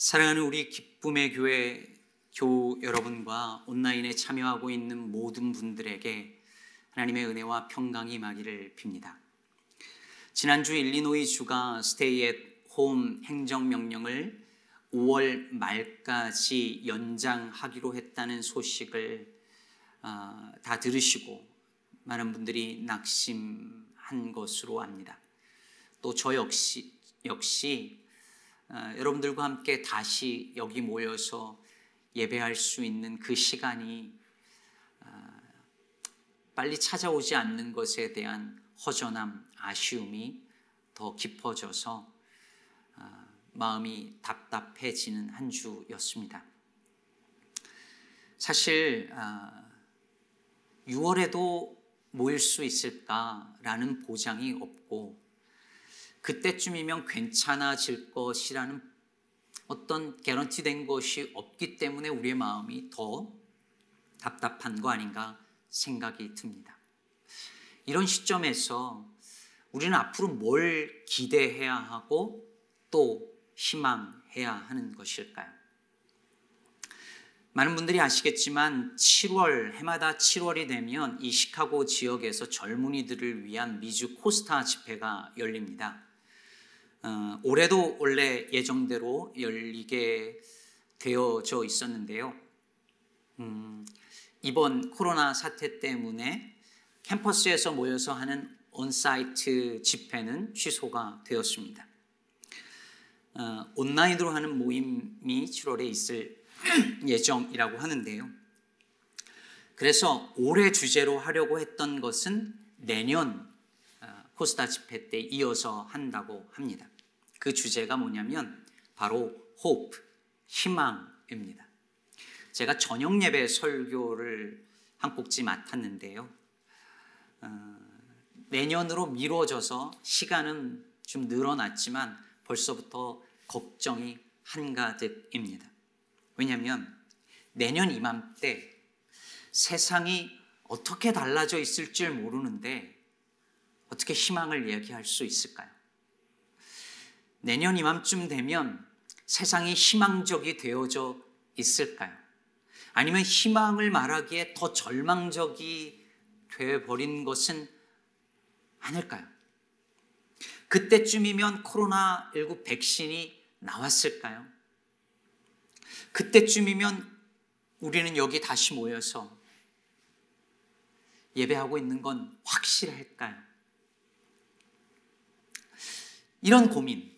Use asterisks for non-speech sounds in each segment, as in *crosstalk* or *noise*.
사랑하는 우리 기쁨의 교회 교 여러분과 온라인에 참여하고 있는 모든 분들에게 하나님의 은혜와 평강이 임하기를 빕니다. 지난주 일리노이 주가 스테이 앳 홈 행정명령을 5월 말까지 연장하기로 했다는 소식을 어, 다 들으시고 많은 분들이 낙심한 것으로 압니다. 또 저 역시 역시 어, 여러분들과 함께 다시 여기 모여서 예배할 수 있는 그 시간이 어, 빨리 찾아오지 않는 것에 대한 허전함, 아쉬움이 더 깊어져서 어, 마음이 답답해지는 한 주였습니다. 사실 6월에도 모일 수 있을까라는 보장이 없고 그때쯤이면 괜찮아질 것이라는 어떤 개런티된 것이 없기 때문에 우리의 마음이 더 답답한 거 아닌가 생각이 듭니다. 이런 시점에서 우리는 앞으로 뭘 기대해야 하고 또 희망해야 하는 것일까요? 많은 분들이 아시겠지만 7월 해마다 7월이 되면 이 시카고 지역에서 젊은이들을 위한 미주 코스타 집회가 열립니다. 어, 올해도 원래 예정대로 열리게 되어져 있었는데요. 음, 이번 코로나 사태 때문에 캠퍼스에서 모여서 하는 온사이트 집회는 취소가 되었습니다. 어, 온라인으로 하는 모임이 7월에 있을 *clears throat* 예정이라고 하는데요. 그래서 올해 주제로 하려고 했던 것은 내년 코스타 집회 때 이어서 한다고 합니다. 그 주제가 뭐냐면 바로 hope, 희망입니다. 제가 저녁 예배 설교를 한 꼭지 맡았는데요. 어, 내년으로 미뤄져서 시간은 좀 늘어났지만 벌써부터 걱정이 한가득입니다. 왜냐하면 내년 이맘때 세상이 어떻게 달라져 있을 줄 모르는데 어떻게 희망을 얘기할 수 있을까요? 내년 이맘쯤 되면 세상이 희망적이 되어져 있을까요? 아니면 희망을 말하기에 더 절망적이 되어버린 것은 아닐까요? 그때쯤이면 코로나19 백신이 나왔을까요? 그때쯤이면 우리는 여기 다시 모여서 예배하고 있는 건 확실할까요? 이런 고민,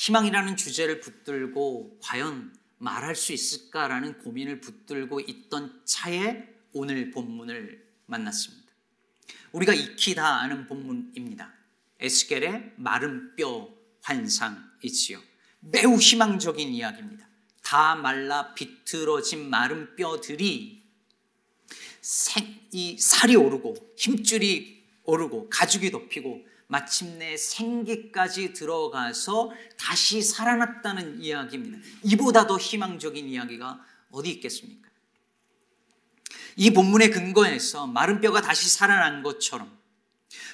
희망이라는 주제를 붙들고 과연 말할 수 있을까라는 고민을 붙들고 있던 차에 오늘 본문을 만났습니다. 우리가 익히 다 아는 본문입니다. 에스겔의 마른 뼈 환상이지요. 매우 희망적인 이야기입니다. 다 말라 비틀어진 마른 뼈들이 생, 이 살이 오르고 힘줄이 오르고 가죽이 덮이고 마침내 생기까지 들어가서 다시 살아났다는 이야기입니다. 이보다 더 희망적인 이야기가 어디 있겠습니까? 이 본문의 근거에서 마른 뼈가 다시 살아난 것처럼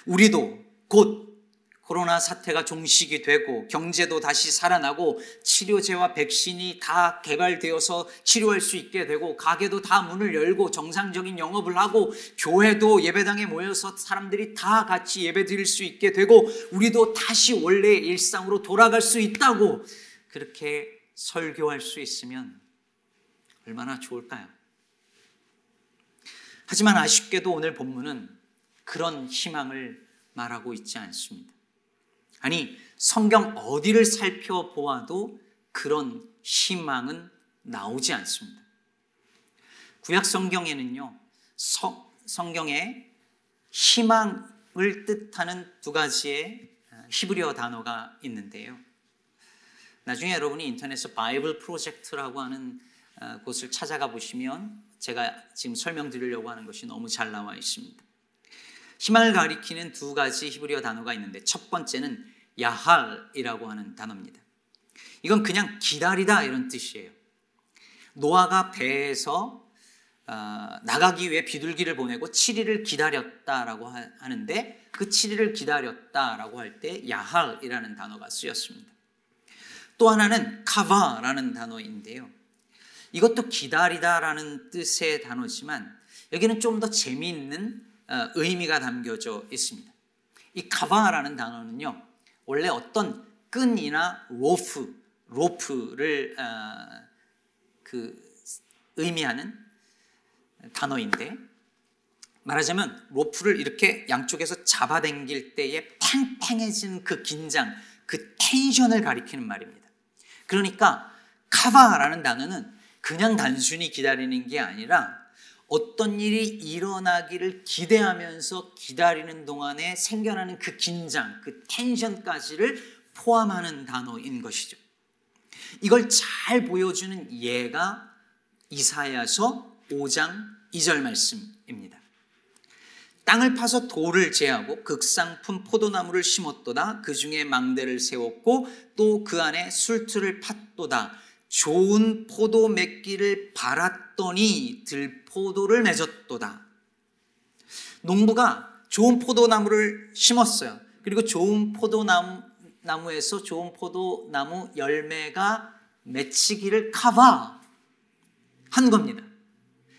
우리도 곧 코로나 사태가 종식이 되고 경제도 다시 살아나고 치료제와 백신이 다 개발되어서 치료할 수 있게 되고 가게도 다 문을 열고 정상적인 영업을 하고 교회도 예배당에 모여서 사람들이 다 같이 예배 드릴 수 있게 되고 우리도 다시 원래의 일상으로 돌아갈 수 있다고 그렇게 설교할 수 있으면 얼마나 좋을까요? 하지만 아쉽게도 오늘 본문은 그런 희망을 말하고 있지 않습니다. 아니, 성경 어디를 살펴보아도 그런 희망은 나오지 않습니다. 구약 성경에는요, 성, 성경에 희망을 뜻하는 두 가지의 히브리어 단어가 있는데요. 나중에 여러분이 인터넷에 바이블 프로젝트라고 하는 어, 곳을 찾아가 보시면 제가 지금 설명드리려고 하는 것이 너무 잘 나와 있습니다. 희망을 가리키는 두 가지 히브리어 단어가 있는데 첫 번째는 야할이라고 하는 단어입니다. 이건 그냥 기다리다 이런 뜻이에요. 노아가 배에서 어, 나가기 위해 비둘기를 보내고 7일을 기다렸다라고 하는데 그 7일을 기다렸다라고 할 때 야할이라는 단어가 쓰였습니다. 또 하나는 카바라는 단어인데요. 이것도 기다리다라는 뜻의 단어지만 여기는 좀 더 재미있는 어, 의미가 담겨져 있습니다. 이 카바라는 단어는요, 원래 어떤 끈이나 로프, 로프를 어, 그 의미하는 단어인데 말하자면 로프를 이렇게 양쪽에서 잡아당길 때에 팽팽해지는 그 긴장, 그 텐션을 가리키는 말입니다. 그러니까 카바라는 단어는 그냥 단순히 기다리는 게 아니라 어떤 일이 일어나기를 기대하면서 기다리는 동안에 생겨나는 그 긴장, 그 텐션까지를 포함하는 단어인 것이죠. 이걸 잘 보여주는 예가 이사야서 5장 2절 말씀입니다. 땅을 파서 돌을 제하고 극상품 포도나무를 심었도다. 그 중에 망대를 세웠고 또 그 안에 술틀을 팠도다. 좋은 포도 맺기를 바랐더니 들포도를 맺었도다. 농부가 좋은 포도나무를 심었어요. 그리고 좋은 포도나무에서 좋은 포도나무 열매가 맺히기를 카바 한 겁니다.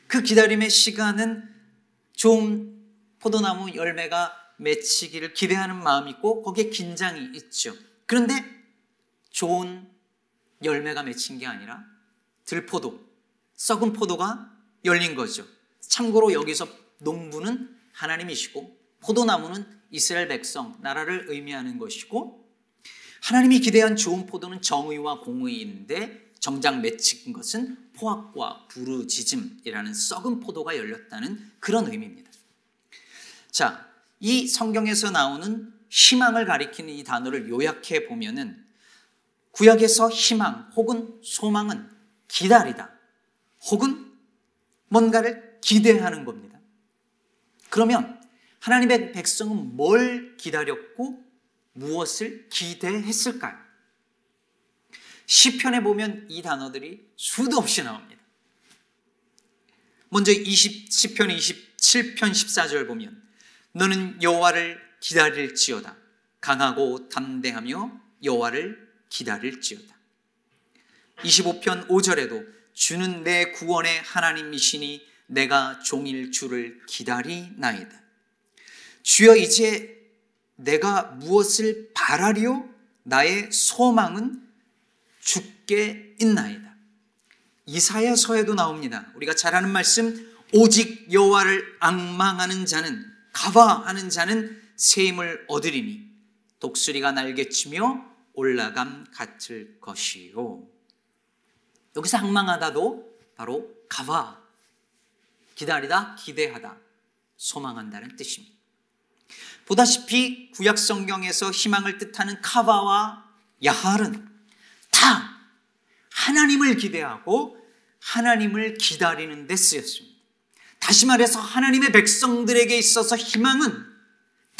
그 기다림의 시간은 좋은 포도나무 열매가 맺히기를 기대하는 마음이 있고 거기에 긴장이 있죠. 그런데 좋은 열매가 맺힌 게 아니라 들포도, 썩은 포도가 열린 거죠. 참고로 여기서 농부는 하나님이시고 포도나무는 이스라엘 백성, 나라를 의미하는 것이고 하나님이 기대한 좋은 포도는 정의와 공의인데 정작 맺힌 것은 포악과 부르짖음이라는 썩은 포도가 열렸다는 그런 의미입니다. 자, 이 성경에서 나오는 희망을 가리키는 이 단어를 요약해 보면은 구약에서 희망 혹은 소망은 기다리다 혹은 뭔가를 기대하는 겁니다. 그러면 하나님의 백성은 뭘 기다렸고 무엇을 기대했을까요? 시편에 보면 이 단어들이 수도 없이 나옵니다. 먼저 20, 시편 27편 14절 보면 너는 여호와를 기다릴지어다 강하고 담대하며 여호와를 기다릴지어다. 25편 5절에도 주는 내 구원의 하나님이시니 내가 종일 주를 기다리나이다. 주여 이제 내가 무엇을 바라리요? 나의 소망은 죽게 있나이다. 이사야서에도 나옵니다. 우리가 잘 아는 말씀 오직 여호와를 악망하는 자는 가바하는 자는 새 힘을 얻으리니 독수리가 날개치며 올라감 같을 것이요. 여기서 항망하다도 바로 가봐. 기다리다, 기대하다, 소망한다는 뜻입니다. 보다시피 구약 성경에서 희망을 뜻하는 카바와 야할은 다 하나님을 기대하고 하나님을 기다리는 데 쓰였습니다. 다시 말해서 하나님의 백성들에게 있어서 희망은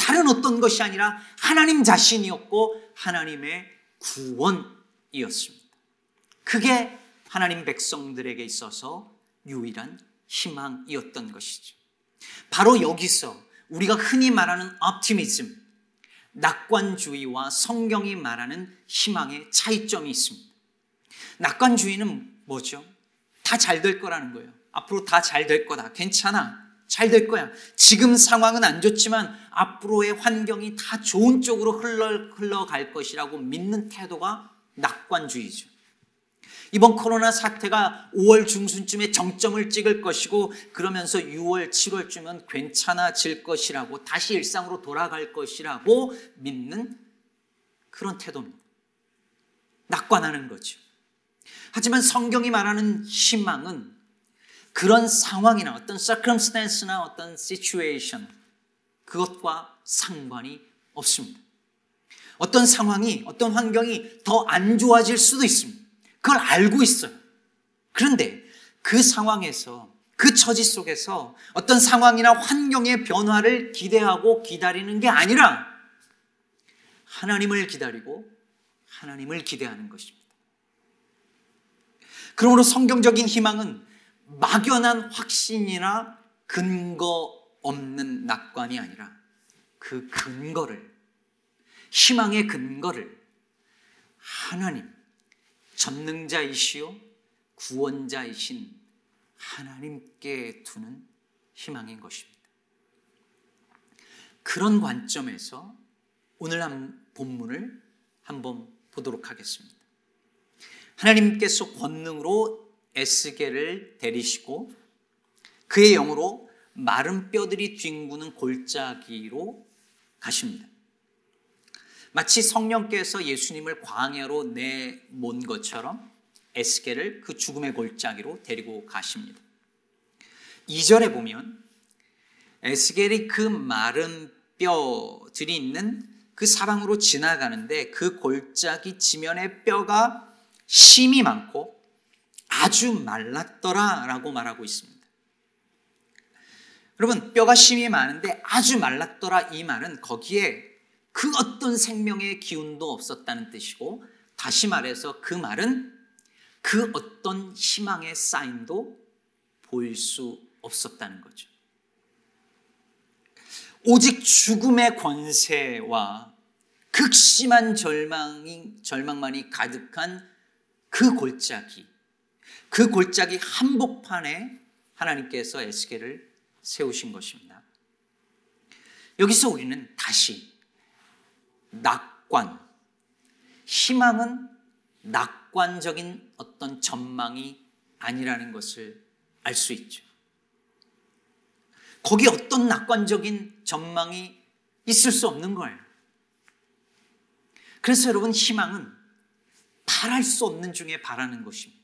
다른 어떤 것이 아니라 하나님 자신이었고 하나님의 구원이었습니다. 그게 하나님 백성들에게 있어서 유일한 희망이었던 것이죠. 바로 여기서 우리가 흔히 말하는 optimism, 낙관주의와 성경이 말하는 희망의 차이점이 있습니다. 낙관주의는 뭐죠? 다 잘 될 거라는 거예요. 앞으로 다 잘 될 거다. 괜찮아. 잘 될 거야. 지금 상황은 안 좋지만 앞으로의 환경이 다 좋은 쪽으로 흘러, 흘러갈 것이라고 믿는 태도가 낙관주의죠. 이번 코로나 사태가 5월 중순쯤에 정점을 찍을 것이고 그러면서 6월, 7월쯤은 괜찮아질 것이라고 다시 일상으로 돌아갈 것이라고 믿는 그런 태도입니다. 낙관하는 거죠. 하지만 성경이 말하는 희망은 그런 상황이나 어떤 circumstance나 어떤 situation 그것과 상관이 없습니다. 어떤 상황이 어떤 환경이 더 안 좋아질 수도 있습니다. 그걸 알고 있어요. 그런데 그 상황에서 그 처지 속에서 어떤 상황이나 환경의 변화를 기대하고 기다리는 게 아니라 하나님을 기다리고 하나님을 기대하는 것입니다. 그러므로 성경적인 희망은 막연한 확신이나 근거 없는 낙관이 아니라 그 근거를, 희망의 근거를 하나님, 전능자이시요 구원자이신 하나님께 두는 희망인 것입니다. 그런 관점에서 오늘 한 본문을 한번 보도록 하겠습니다. 하나님께서 권능으로 에스겔을 데리시고 그의 영으로 마른 뼈들이 뒹구는 골짜기로 가십니다. 마치 성령께서 예수님을 광야로 내몬 것처럼 에스겔을 그 죽음의 골짜기로 데리고 가십니다. 2절에 보면 에스겔이 그 마른 뼈들이 있는 그 사방으로 지나가는데 그 골짜기 지면에 뼈가 심이 많고 아주 말랐더라 라고 말하고 있습니다. 여러분, 뼈가 심이 많은데 아주 말랐더라 이 말은 거기에 그 어떤 생명의 기운도 없었다는 뜻이고 다시 말해서 그 말은 그 어떤 희망의 사인도 보일 수 없었다는 거죠. 오직 죽음의 권세와 극심한 절망이, 절망만이 가득한 그 골짜기, 그 골짜기 한복판에 하나님께서 에스겔을 세우신 것입니다. 여기서 우리는 다시 낙관, 희망은 낙관적인 어떤 전망이 아니라는 것을 알 수 있죠. 거기 어떤 낙관적인 전망이 있을 수 없는 거예요. 그래서 여러분 희망은 바랄 수 없는 중에 바라는 것입니다.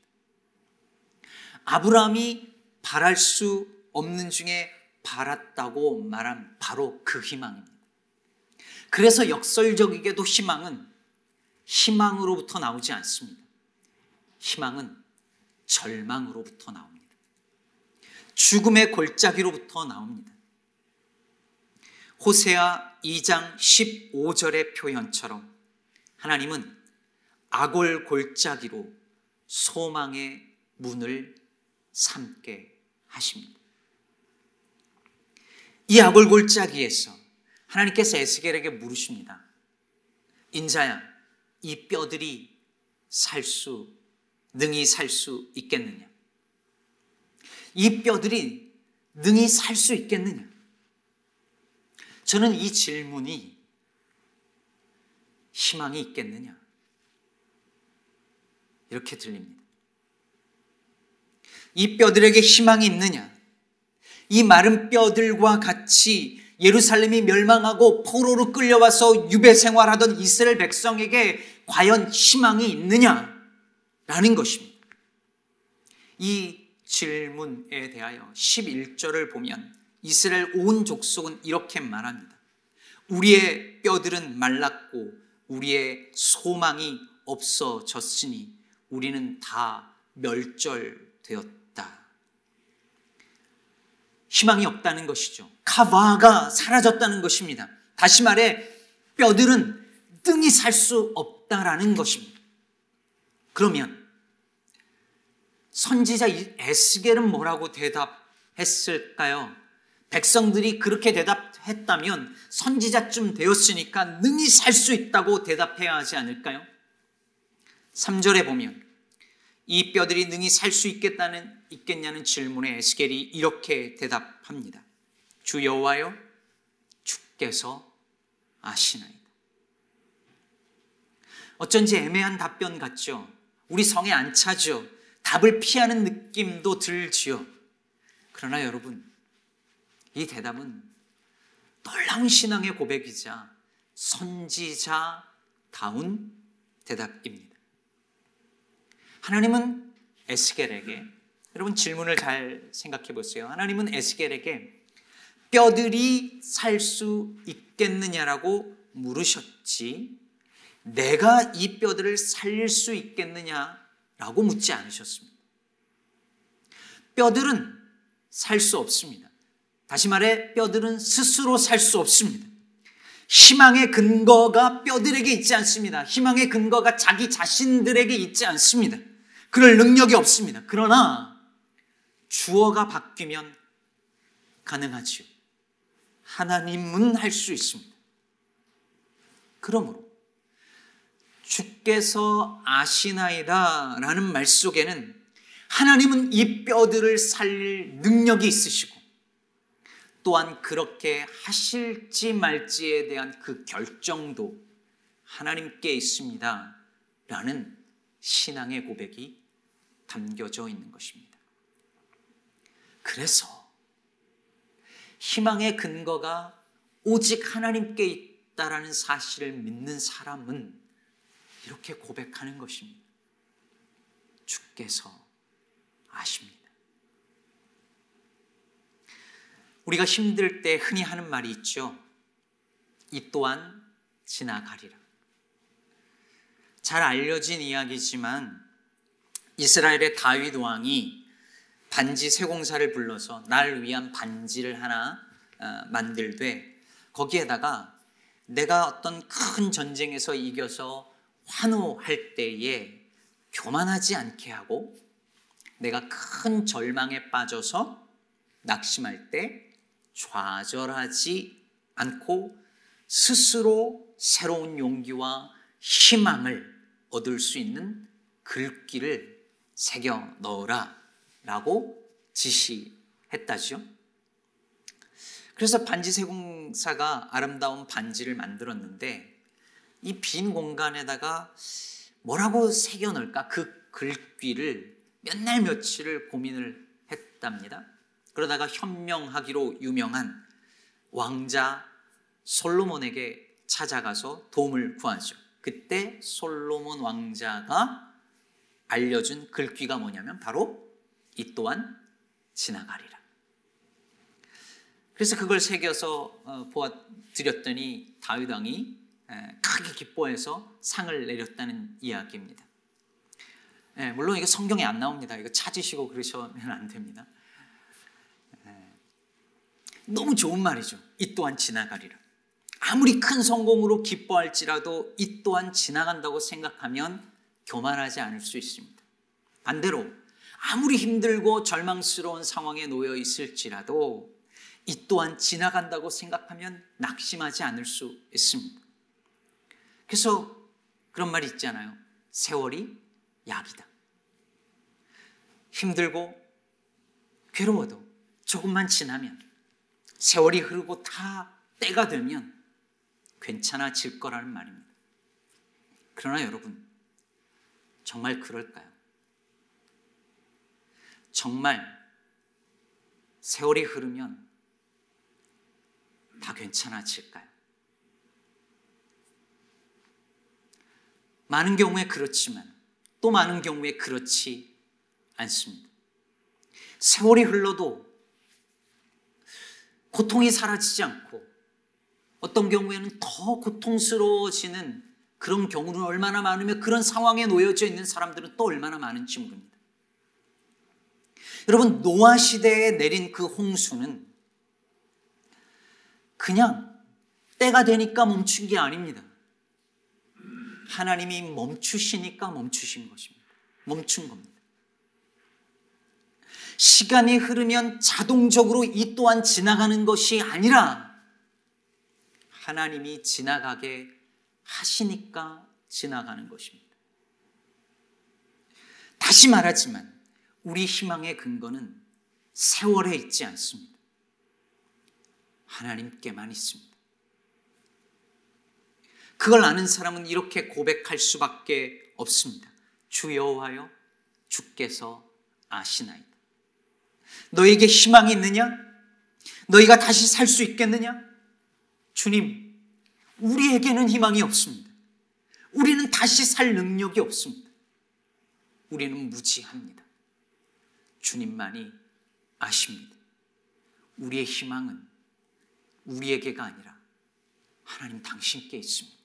아브라함이 바랄 수 없는 중에 바랐다고 말한 바로 그 희망입니다. 그래서 역설적이게도 희망은 희망으로부터 나오지 않습니다. 희망은 절망으로부터 나옵니다. 죽음의 골짜기로부터 나옵니다. 호세아 2장 15절의 표현처럼 하나님은 악골 골짜기로 소망의 문을 삼게 하십니다. 이 악골 골짜기에서 하나님께서 에스겔에게 물으십니다. 인자야, 이 뼈들이 살 수, 능히 살 수 있겠느냐? 이 뼈들이 능히 살 수 있겠느냐? 저는 이 질문이 희망이 있겠느냐? 이렇게 들립니다. 이 뼈들에게 희망이 있느냐? 이 마른 뼈들과 같이 예루살렘이 멸망하고 포로로 끌려와서 유배 생활하던 이스라엘 백성에게 과연 희망이 있느냐? 라는 것입니다. 이 질문에 대하여 11절을 보면 이스라엘 온 족속은 이렇게 말합니다. 우리의 뼈들은 말랐고 우리의 소망이 없어졌으니 우리는 다 멸절되었다. 희망이 없다는 것이죠. 카바가 사라졌다는 것입니다. 다시 말해 뼈들은 등이 살 수 없다라는 것입니다. 그러면 선지자 에스겔은 뭐라고 대답했을까요? 백성들이 그렇게 대답했다면 선지자쯤 되었으니까 능히 살 수 있다고 대답해야 하지 않을까요? 3절에 보면 이 뼈들이 능히 살 수 있겠다는 있겠냐는 질문에 에스겔이 이렇게 대답합니다. 주 여호와여 주께서 아시나이다. 어쩐지 애매한 답변 같죠. 우리 성에 안 차죠. 답을 피하는 느낌도 들지요. 그러나 여러분, 이 대답은 놀라운 신앙의 고백이자 선지자다운 대답입니다. 하나님은 에스겔에게 여러분 질문을 잘 생각해 보세요. 하나님은 에스겔에게 뼈들이 살 수 있겠느냐라고 물으셨지 내가 이 뼈들을 살릴 수 있겠느냐라고 묻지 않으셨습니다. 뼈들은 살 수 없습니다. 다시 말해 뼈들은 스스로 살 수 없습니다. 희망의 근거가 뼈들에게 있지 않습니다. 희망의 근거가 자기 자신들에게 있지 않습니다. 그럴 능력이 없습니다. 그러나 주어가 바뀌면 가능하지요. 하나님은 할 수 있습니다. 그러므로 주께서 아시나이다 라는 말 속에는 하나님은 이 뼈들을 살릴 능력이 있으시고 또한 그렇게 하실지 말지에 대한 그 결정도 하나님께 있습니다. 라는 신앙의 고백이 담겨져 있는 것입니다. 그래서 희망의 근거가 오직 하나님께 있다라는 사실을 믿는 사람은 이렇게 고백하는 것입니다. 주께서 아십니다. 우리가 힘들 때 흔히 하는 말이 있죠. 이 또한 지나가리라. 잘 알려진 이야기지만 이스라엘의 다윗 왕이 반지 세공사를 불러서 날 위한 반지를 하나 어, 만들되 거기에다가 내가 어떤 큰 전쟁에서 이겨서 환호할 때에 교만하지 않게 하고 내가 큰 절망에 빠져서 낙심할 때 좌절하지 않고 스스로 새로운 용기와 희망을 얻을 수 있는 글귀를 새겨 넣어라 라고 지시했다죠. 그래서 반지 세공사가 아름다운 반지를 만들었는데 이 빈 공간에다가 뭐라고 새겨 넣을까 그 글귀를 몇 날 며칠을 고민을 했답니다. 그러다가 현명하기로 유명한 왕자 솔로몬에게 찾아가서 도움을 구하죠. 그때 솔로몬 왕자가 알려준 글귀가 뭐냐면 바로 이 또한 지나가리라. 그래서 그걸 새겨서 어, 보아드렸더니 다윗 왕이 크게 기뻐해서 상을 내렸다는 이야기입니다. 물론 이거 성경에 안 나옵니다. 이거 찾으시고 그러시면 안 됩니다. 너무 좋은 말이죠. 이 또한 지나가리라. 아무리 큰 성공으로 기뻐할지라도 이 또한 지나간다고 생각하면 교만하지 않을 수 있습니다. 반대로 아무리 힘들고 절망스러운 상황에 놓여 있을지라도 이 또한 지나간다고 생각하면 낙심하지 않을 수 있습니다. 그래서 그런 말이 있잖아요. 세월이 약이다. 힘들고 괴로워도 조금만 지나면 세월이 흐르고 다 때가 되면 괜찮아질 거라는 말입니다. 그러나 여러분, 정말 그럴까요? 정말 세월이 흐르면 다 괜찮아질까요? 많은 경우에 그렇지만 또 많은 경우에 그렇지 않습니다. 세월이 흘러도 고통이 사라지지 않고 어떤 경우에는 더 고통스러워지는 그런 경우는 얼마나 많으며 그런 상황에 놓여져 있는 사람들은 또 얼마나 많은지 모릅니다. 여러분, 노아 시대에 내린 그 홍수는 그냥 때가 되니까 멈춘 게 아닙니다. 하나님이 멈추시니까 멈추신 것입니다. 멈춘 겁니다. 시간이 흐르면 자동적으로 이 또한 지나가는 것이 아니라 하나님이 지나가게 하시니까 지나가는 것입니다. 다시 말하지만 우리 희망의 근거는 세월에 있지 않습니다. 하나님께만 있습니다. 그걸 아는 사람은 이렇게 고백할 수밖에 없습니다. 주 여호와여 주께서 아시나이다. 너에게 희망이 있느냐? 너희가 다시 살 수 있겠느냐? 주님, 우리에게는 희망이 없습니다. 우리는 다시 살 능력이 없습니다. 우리는 무지합니다. 주님만이 아십니다. 우리의 희망은 우리에게가 아니라 하나님 당신께 있습니다.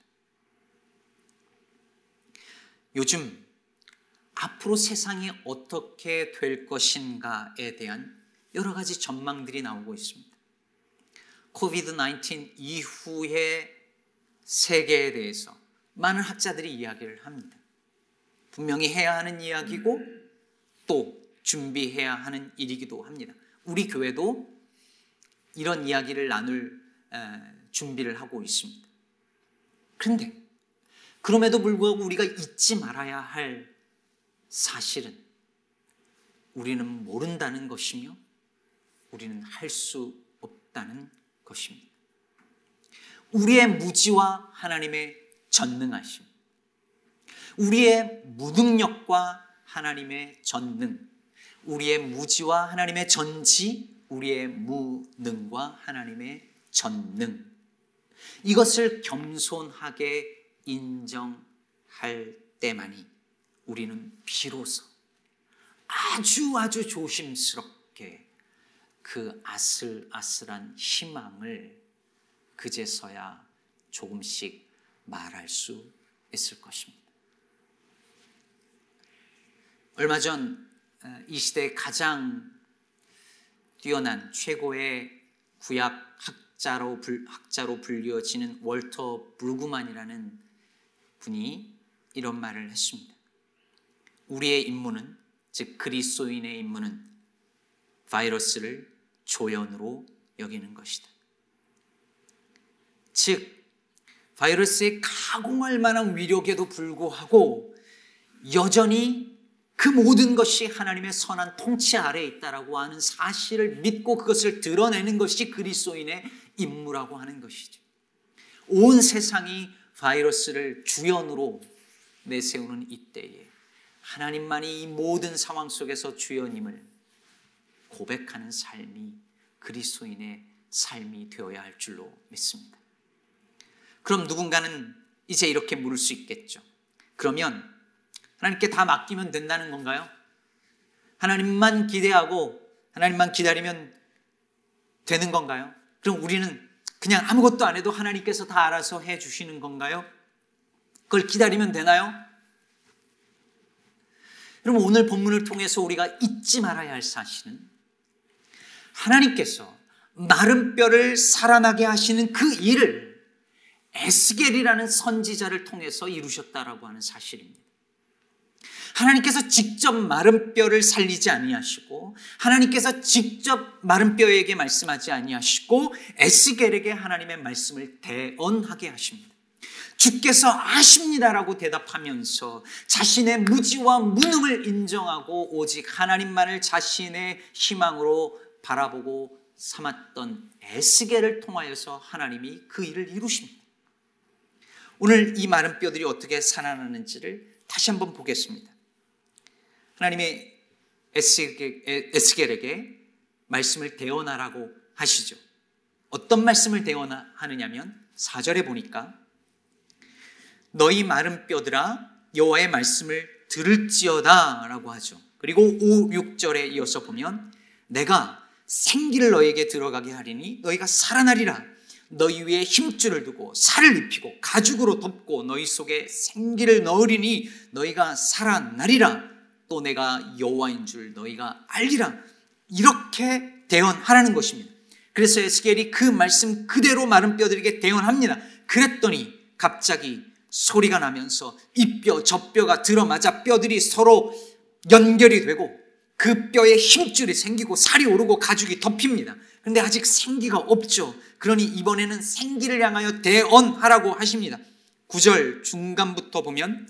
요즘 앞으로 세상이 어떻게 될 것인가에 대한 여러 가지 전망들이 나오고 있습니다. 코비드 19 이후의 세계에 대해서 많은 학자들이 이야기를 합니다. 분명히 해야 하는 이야기고 또 준비해야 하는 일이기도 합니다. 우리 교회도 이런 이야기를 나눌 준비를 하고 있습니다. 그런데 그럼에도 불구하고 우리가 잊지 말아야 할 사실은 우리는 모른다는 것이며 우리는 할 수 없다는 것입니다. 우리의 무지와 하나님의 전능하심, 우리의 무능력과 하나님의 전능, 우리의 무지와 하나님의 전지, 우리의 무능과 하나님의 전능. 이것을 겸손하게 인정할 때만이 우리는 비로소 아주 아주 조심스럽게 그 아슬아슬한 희망을 그제서야 조금씩 말할 수 있을 것입니다. 얼마 전 이 시대의 가장 뛰어난 최고의 구약 학자로, 학자로 불리어지는 월터 브루그만이라는 분이 이런 말을 했습니다. 우리의 임무는 즉 그리스도인의 임무는 바이러스를 조연으로 여기는 것이다. 즉 바이러스의 가공할 만한 위력에도 불구하고 여전히 그 모든 것이 하나님의 선한 통치 아래에 있다라고 하는 사실을 믿고 그것을 드러내는 것이 그리스도인의 임무라고 하는 것이죠. 온 세상이 바이러스를 주연으로 내세우는 이때에 하나님만이 이 모든 상황 속에서 주연임을 고백하는 삶이 그리스도인의 삶이 되어야 할 줄로 믿습니다. 그럼 누군가는 이제 이렇게 물을 수 있겠죠. 그러면 하나님께 다 맡기면 된다는 건가요? 하나님만 기대하고 하나님만 기다리면 되는 건가요? 그럼 우리는 그냥 아무것도 안 해도 하나님께서 다 알아서 해 주시는 건가요? 그걸 기다리면 되나요? 여러분 오늘 본문을 통해서 우리가 잊지 말아야 할 사실은 하나님께서 마른 뼈를 살아나게 하시는 그 일을 에스겔이라는 선지자를 통해서 이루셨다라고 하는 사실입니다. 하나님께서 직접 마른 뼈를 살리지 아니하시고 하나님께서 직접 마른 뼈에게 말씀하지 아니하시고 에스겔에게 하나님의 말씀을 대언하게 하십니다. 주께서 아십니다라고 대답하면서 자신의 무지와 무능을 인정하고 오직 하나님만을 자신의 희망으로 바라보고 삼았던 에스겔을 통하여서 하나님이 그 일을 이루십니다. 오늘 이 마른 뼈들이 어떻게 살아나는지를 다시 한번 보겠습니다. 하나님의 에스겔에게 말씀을 대언하라고 하시죠. 어떤 말씀을 대언하느냐면 4절에 보니까 너희 마른 뼈들아 여호와의 말씀을 들을지어다라고 하죠. 그리고 5, 6절에 이어서 보면 내가 생기를 너에게 들어가게 하리니 너희가 살아나리라. 너희 위에 힘줄을 두고 살을 입히고 가죽으로 덮고 너희 속에 생기를 넣으리니 너희가 살아나리라. 또 내가 여호와인 줄 너희가 알리라. 이렇게 대언하라는 것입니다. 그래서 에스겔이 그 말씀 그대로 마른 뼈들에게 대언합니다. 그랬더니 갑자기 소리가 나면서 이 뼈, 저 뼈가 들어맞아 뼈들이 서로 연결이 되고 그 뼈에 힘줄이 생기고 살이 오르고 가죽이 덮입니다. 그런데 아직 생기가 없죠. 그러니 이번에는 생기를 향하여 대언하라고 하십니다. 9절 중간부터 보면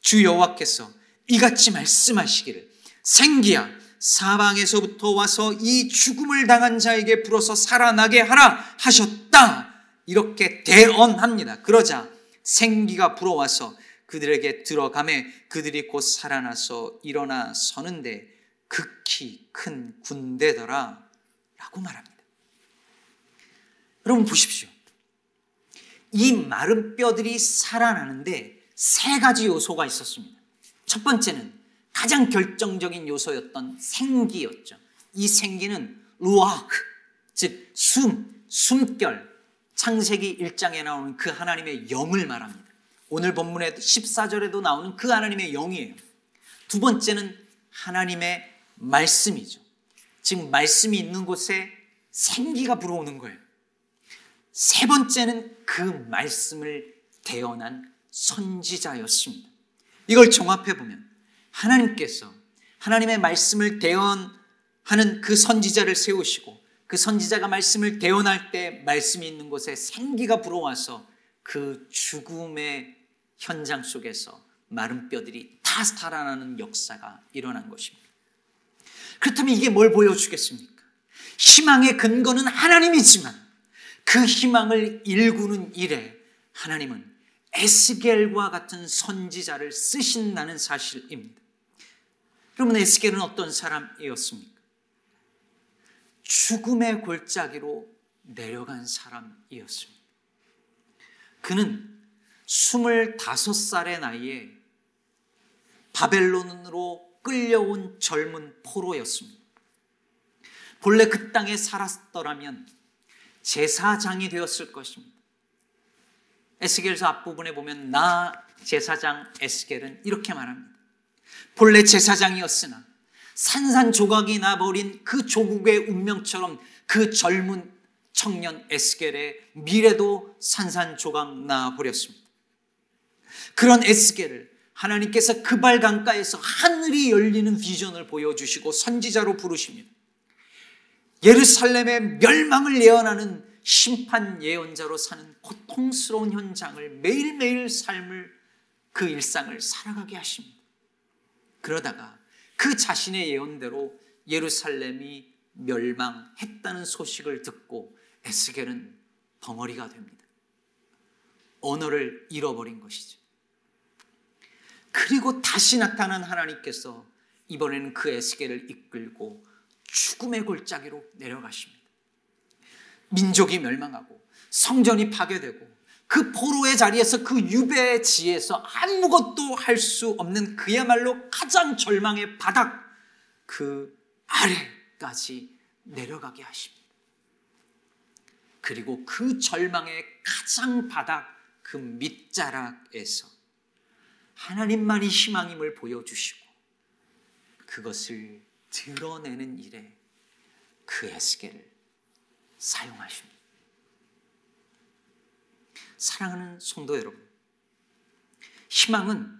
주 여호와께서 이같이 말씀하시기를 생기야 사방에서부터 와서 이 죽음을 당한 자에게 불어서 살아나게 하라 하셨다. 이렇게 대언합니다. 그러자 생기가 불어와서 그들에게 들어가매 그들이 곧 살아나서 일어나 서는데 극히 큰 군대더라 라고 말합니다. 여러분 보십시오. 이 마른 뼈들이 살아나는데 세 가지 요소가 있었습니다. 첫 번째는 가장 결정적인 요소였던 생기였죠. 이 생기는 루아크, 즉 숨, 숨결, 창세기 1장에 나오는 그 하나님의 영을 말합니다. 오늘 본문에 14절에도 나오는 그 하나님의 영이에요. 두 번째는 하나님의 말씀이죠. 지금 말씀이 있는 곳에 생기가 불어오는 거예요. 세 번째는 그 말씀을 대언한 선지자였습니다. 이걸 종합해 보면 하나님께서 하나님의 말씀을 대언하는 그 선지자를 세우시고 그 선지자가 말씀을 대언할 때 말씀이 있는 곳에 생기가 불어와서 그 죽음의 현장 속에서 마른 뼈들이 다 살아나는 역사가 일어난 것입니다. 그렇다면 이게 뭘 보여주겠습니까? 희망의 근거는 하나님이지만 그 희망을 일구는 일에 하나님은 에스겔과 같은 선지자를 쓰신다는 사실입니다. 여러분 에스겔은 어떤 사람이었습니까? 죽음의 골짜기로 내려간 사람이었습니다. 그는 25살의 나이에 바벨론으로 끌려온 젊은 포로였습니다. 본래 그 땅에 살았더라면 제사장이 되었을 것입니다. 에스겔서 앞부분에 보면 나 제사장 에스겔은 이렇게 말합니다. 본래 제사장이었으나 산산조각이 나버린 그 조국의 운명처럼 그 젊은 청년 에스겔의 미래도 산산조각 나버렸습니다. 그런 에스겔을 하나님께서 그발 강가에서 하늘이 열리는 비전을 보여주시고 선지자로 부르십니다. 예루살렘의 멸망을 예언하는 심판 예언자로 사는 고통스러운 현장을 매일매일 삶을 그 일상을 살아가게 하십니다. 그러다가 그 자신의 예언대로 예루살렘이 멸망했다는 소식을 듣고 에스겔은 벙어리가 됩니다. 언어를 잃어버린 것이죠. 그리고 다시 나타난 하나님께서 이번에는 그 에스겔을 이끌고 죽음의 골짜기로 내려가십니다. 민족이 멸망하고 성전이 파괴되고 그 포로의 자리에서 그 유배의 지에서 아무것도 할 수 없는 그야말로 가장 절망의 바닥 그 아래까지 내려가게 하십니다. 그리고 그 절망의 가장 바닥 그 밑자락에서 하나님만이 희망임을 보여주시고 그것을 드러내는 일에 그 에스겔을 사용하십니다. 사랑하는 성도 여러분, 희망은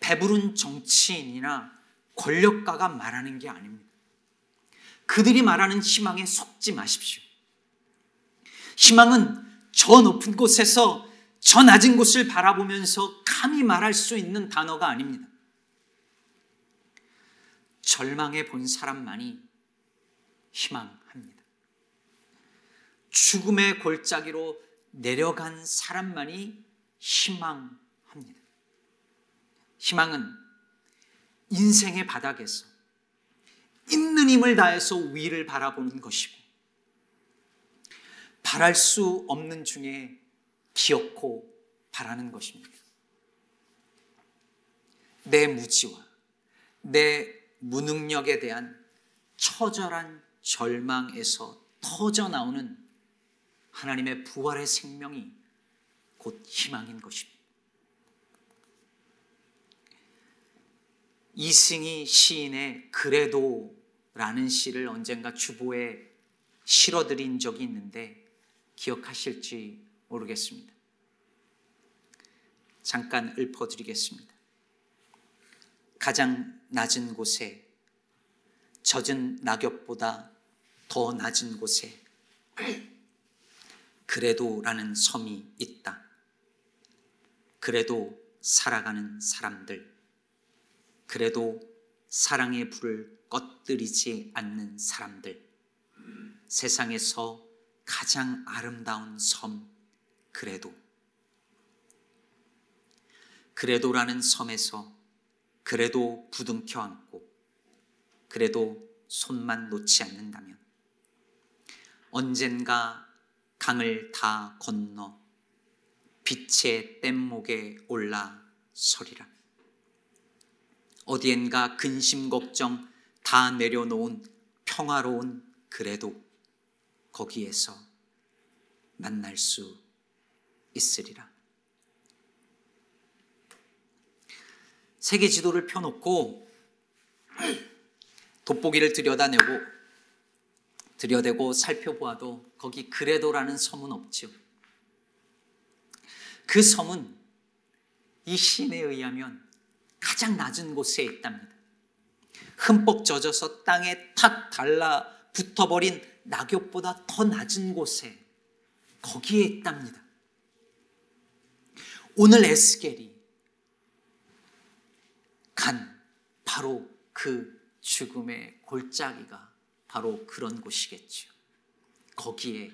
배부른 정치인이나 권력가가 말하는 게 아닙니다. 그들이 말하는 희망에 속지 마십시오. 희망은 저 높은 곳에서 저 낮은 곳을 바라보면서 감히 말할 수 있는 단어가 아닙니다. 절망해 본 사람만이 희망합니다. 죽음의 골짜기로 내려간 사람만이 희망합니다. 희망은 인생의 바닥에서 있는 힘을 다해서 위를 바라보는 것이고 바랄 수 없는 중에 기억고 바라는 것입니다. 내 무지와 내 무능력에 대한 처절한 절망에서 터져 나오는 하나님의 부활의 생명이 곧 희망인 것입니다. 이승희 시인의 그래도라는 시를 언젠가 주보에 실어드린 적이 있는데 기억하실지 모르겠습니다. 잠깐 읊어드리겠습니다. 가장 낮은 곳에 젖은 낙엽보다 더 낮은 곳에 그래도라는 섬이 있다. 그래도 살아가는 사람들. 그래도 사랑의 불을 꺼뜨리지 않는 사람들. 세상에서 가장 아름다운 섬, 그래도. 그래도라는 섬에서 그래도 부둥켜 안고, 그래도 손만 놓지 않는다면, 언젠가 강을 다 건너 빛의 뗏목에 올라 서리라. 어디엔가 근심 걱정 다 내려놓은 평화로운 그래도 거기에서 만날 수 있으리라. 세계 지도를 펴놓고 돋보기를 들여다내고 들여대고 살펴보아도 거기 그레도라는 섬은 없죠. 그 섬은 이 신에 의하면 가장 낮은 곳에 있답니다. 흠뻑 젖어서 땅에 탁 달라 붙어버린 낙엽보다 더 낮은 곳에 거기에 있답니다. 오늘 에스겔이 간 바로 그 죽음의 골짜기가 바로 그런 곳이겠죠. 거기에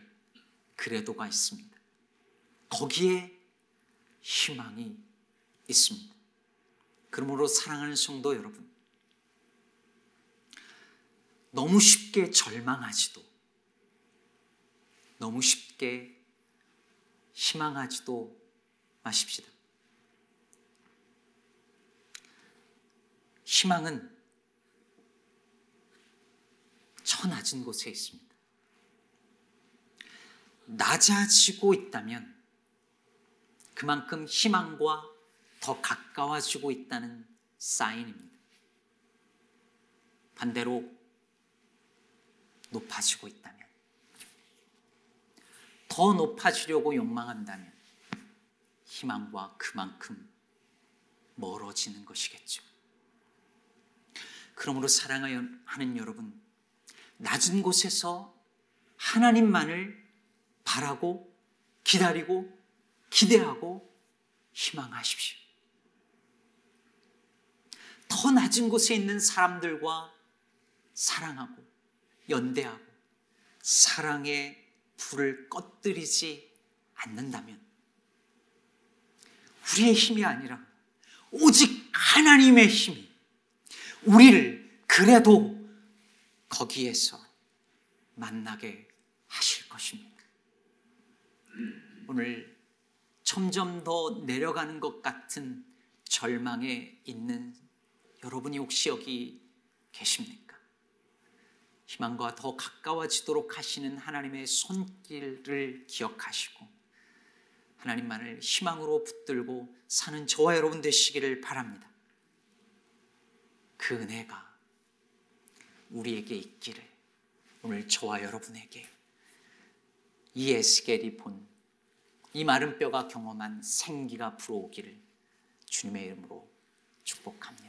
그래도가 있습니다. 거기에 희망이 있습니다. 그러므로 사랑하는 성도 여러분, 너무 쉽게 절망하지도, 너무 쉽게 희망하지도 마십시다. 희망은 저 낮은 곳에 있습니다. 낮아지고 있다면 그만큼 희망과 더 가까워지고 있다는 사인입니다. 반대로 높아지고 있다면, 더 높아지려고 욕망한다면 희망과 그만큼 멀어지는 것이겠죠. 그러므로 사랑하는 여러분, 낮은 곳에서 하나님만을 바라고 기다리고 기대하고 희망하십시오. 더 낮은 곳에 있는 사람들과 사랑하고 연대하고 사랑의 불을 꺼뜨리지 않는다면 우리의 힘이 아니라 오직 하나님의 힘이 우리를 그래도 거기에서 만나게 하실 것입니다. 오늘 점점 더 내려가는 것 같은 절망에 있는 여러분이 혹시 여기 계십니까? 희망과 더 가까워지도록 하시는 하나님의 손길을 기억하시고 하나님만을 희망으로 붙들고 사는 저와 여러분 되시기를 바랍니다. 그 은혜가 우리에게 있기를 오늘 저와 여러분에게 이 에스겔이 본 이 마른 뼈가 경험한 생기가 불어오기를 주님의 이름으로 축복합니다.